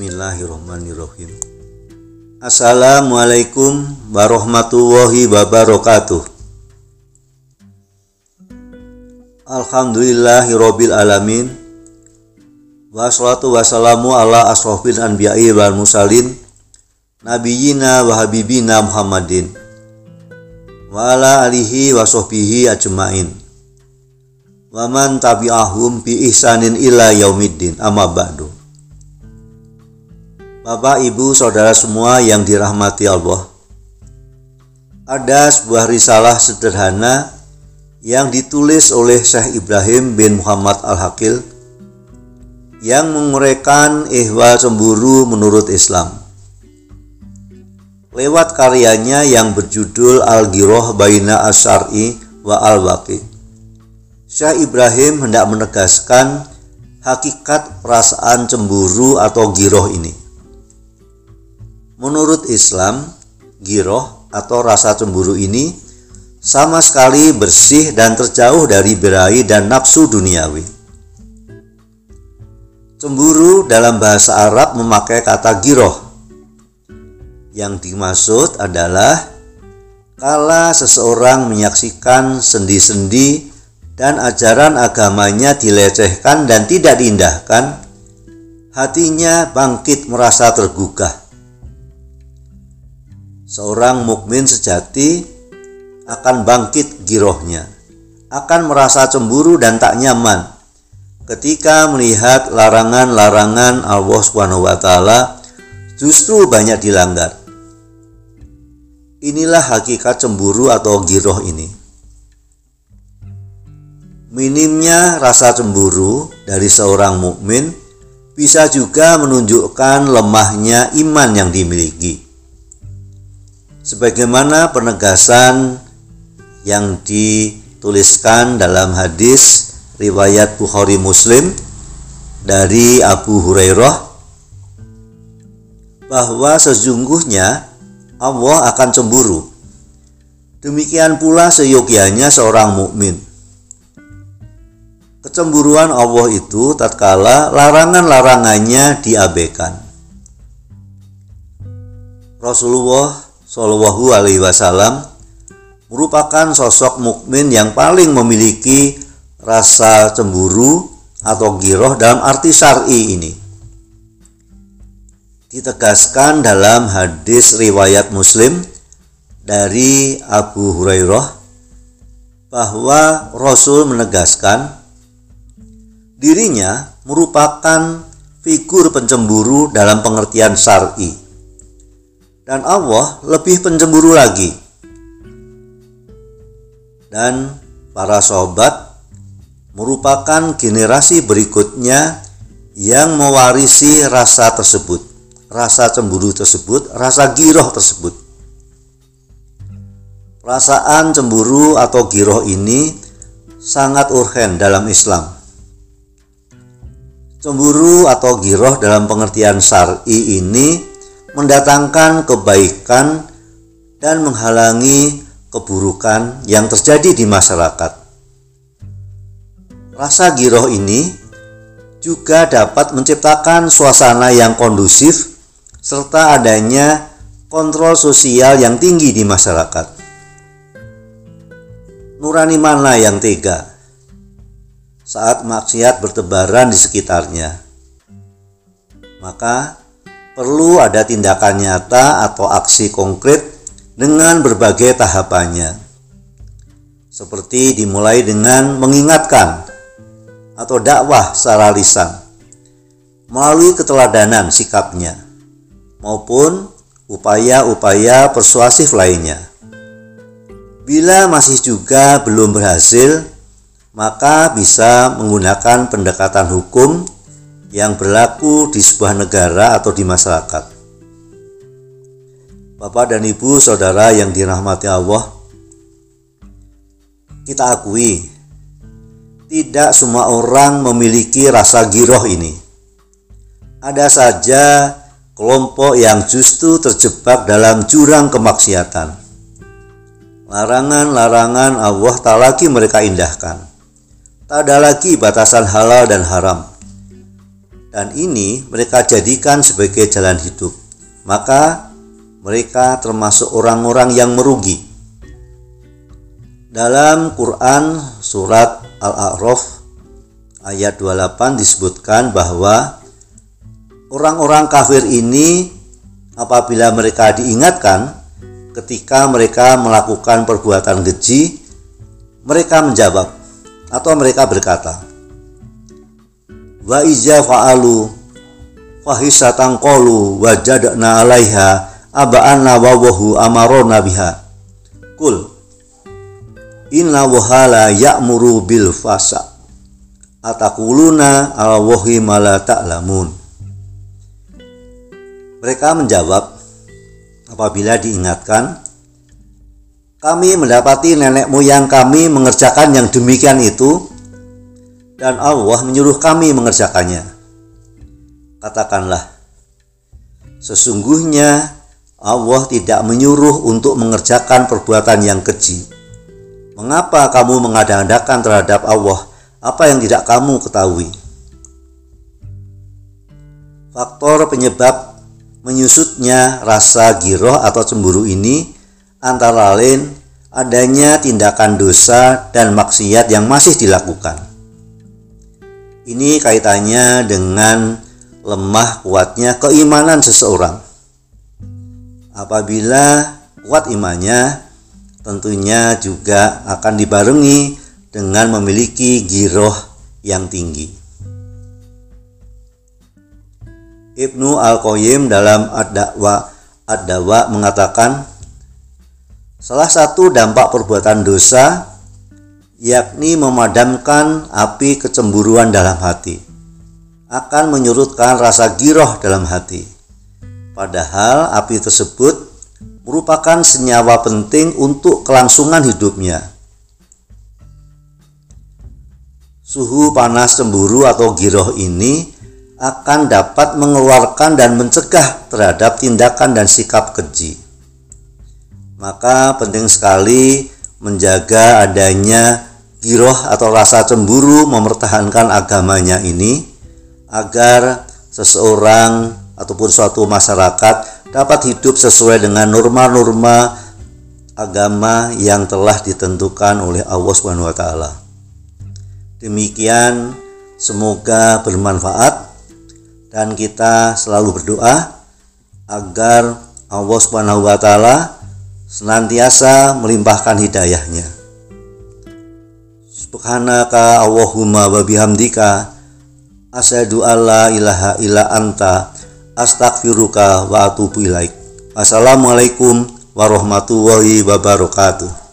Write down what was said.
Bismillahirrahmanirrahim. Assalamualaikum warahmatullahi wabarakatuh. Alhamdulillahirabbil alamin. Wassalatu wassalamu ala asrofil anbiya'i wal mursalin nabiyina wa habibina Muhammadin wa ala alihi wa sahbihi ajmain wa man tabi'ahum bi ihsanin ila yaumiddin amma ba'du Bapak, Ibu, Saudara semua yang dirahmati Allah. Ada sebuah risalah sederhana yang ditulis oleh Syekh Ibrahim bin Muhammad Al-Hakil yang menguraikan ihwal cemburu menurut Islam. Lewat karyanya yang berjudul Al-Giroh Baina Asyari wa Al-Waqi. Syekh Ibrahim hendak menegaskan hakikat perasaan cemburu atau giroh ini. Menurut Islam, giroh atau rasa cemburu ini sama sekali bersih dan terjauh dari birahi dan nafsu duniawi. Cemburu dalam bahasa Arab memakai kata giroh. Yang dimaksud adalah kala seseorang menyaksikan sendi-sendi dan ajaran agamanya dilecehkan dan tidak diindahkan, hatinya bangkit merasa tergugah seorang mukmin sejati akan bangkit girohnya, akan merasa cemburu dan tak nyaman ketika melihat larangan-larangan Allah Subhanahu wa taala justru banyak dilanggar. Inilah hakikat cemburu atau giroh ini. Minimnya rasa cemburu dari seorang mukmin bisa juga menunjukkan lemahnya iman yang dimiliki sebagaimana penegasan yang dituliskan dalam hadis riwayat Bukhari Muslim dari Abu Hurairah bahwa sesungguhnya Allah akan cemburu. Demikian pula seyogianya seorang mukmin. Kecemburuan Allah itu tatkala larangan-larangannya diabaikan. Rasulullah Shallallahu Alaihi Wasallam merupakan sosok mukmin yang paling memiliki rasa cemburu atau giroh dalam arti syar'i ini. Ditegaskan dalam hadis riwayat Muslim dari Abu Hurairah bahwa Rasul menegaskan dirinya merupakan figur pencemburu dalam pengertian syar'i dan Allah lebih pencemburu lagi. Dan para sahabat merupakan generasi berikutnya yang mewarisi rasa tersebut, rasa cemburu tersebut, rasa giroh tersebut. Perasaan cemburu atau giroh ini sangat urgen dalam Islam. Cemburu atau giroh dalam pengertian syar'i ini mendatangkan kebaikan dan menghalangi keburukan yang terjadi di masyarakat. Rasa giroh ini juga dapat menciptakan suasana yang kondusif serta adanya kontrol sosial yang tinggi di masyarakat. Nurani mana yang tega saat maksiat bertebaran di sekitarnya? Maka perlu ada tindakan nyata atau aksi konkret dengan berbagai tahapannya. Seperti dimulai dengan mengingatkan atau dakwah secara lisan melalui keteladanan sikapnya maupun upaya-upaya persuasif lainnya. Bila masih juga belum berhasil, maka bisa menggunakan pendekatan hukum yang berlaku di sebuah negara atau di masyarakat. Bapak dan Ibu, saudara yang dirahmati Allah, kita akui tidak semua orang memiliki rasa giroh ini. Ada saja kelompok yang justru terjebak dalam jurang kemaksiatan. Larangan-larangan Allah tak lagi mereka indahkan. Tak ada lagi batasan halal dan haram dan ini mereka jadikan sebagai jalan hidup. Maka mereka termasuk orang-orang yang merugi. Dalam Quran surat Al-A'raf ayat 28 disebutkan bahwa orang-orang kafir ini apabila mereka diingatkan ketika mereka melakukan perbuatan keji, mereka menjawab atau mereka berkata, wa iza fa'alu fahisatan qalu wajadna 'alaiha aba'anna wa wahu amarona biha. Kul inna wahala ya'muru bil fasa atakuluna ala wahi mala ta'lamun. Mereka menjawab apabila diingatkan kami mendapati nenek moyang kami mengerjakan yang demikian itu dan Allah menyuruh kami mengerjakannya. Katakanlah, sesungguhnya Allah tidak menyuruh untuk mengerjakan perbuatan yang keji. Mengapa kamu mengada-adakan terhadap Allah apa yang tidak kamu ketahui? Faktor penyebab menyusutnya rasa giroh atau cemburu ini antara lain adanya tindakan dosa dan maksiat yang masih dilakukan. Ini kaitannya dengan lemah kuatnya keimanan seseorang. Apabila kuat imannya, tentunya juga akan dibarengi dengan memiliki giroh yang tinggi. Ibnu Al-Qayyim dalam Ad-Da'wa Ad-Dawa mengatakan salah satu dampak perbuatan dosa yakni memadamkan api kecemburuan dalam hati, akan menyurutkan rasa giroh dalam hati. Padahal api tersebut merupakan senyawa penting untuk kelangsungan hidupnya. Suhu panas cemburu atau giroh ini akan dapat mengeluarkan dan mencegah terhadap tindakan dan sikap keji. Maka penting sekali menjaga adanya giroh atau rasa cemburu mempertahankan agamanya ini agar seseorang ataupun suatu masyarakat dapat hidup sesuai dengan norma-norma agama yang telah ditentukan oleh Allah Subhanahu wa taala. Demikian semoga bermanfaat dan kita selalu berdoa agar Allah Subhanahu wa taala senantiasa melimpahkan hidayahnya. Subhanaka Allahumma wa bihamdika asyhadu alla ilaha illa anta astaghfiruka wa atubu ilaik. Assalamualaikum warahmatullahi wabarakatuh.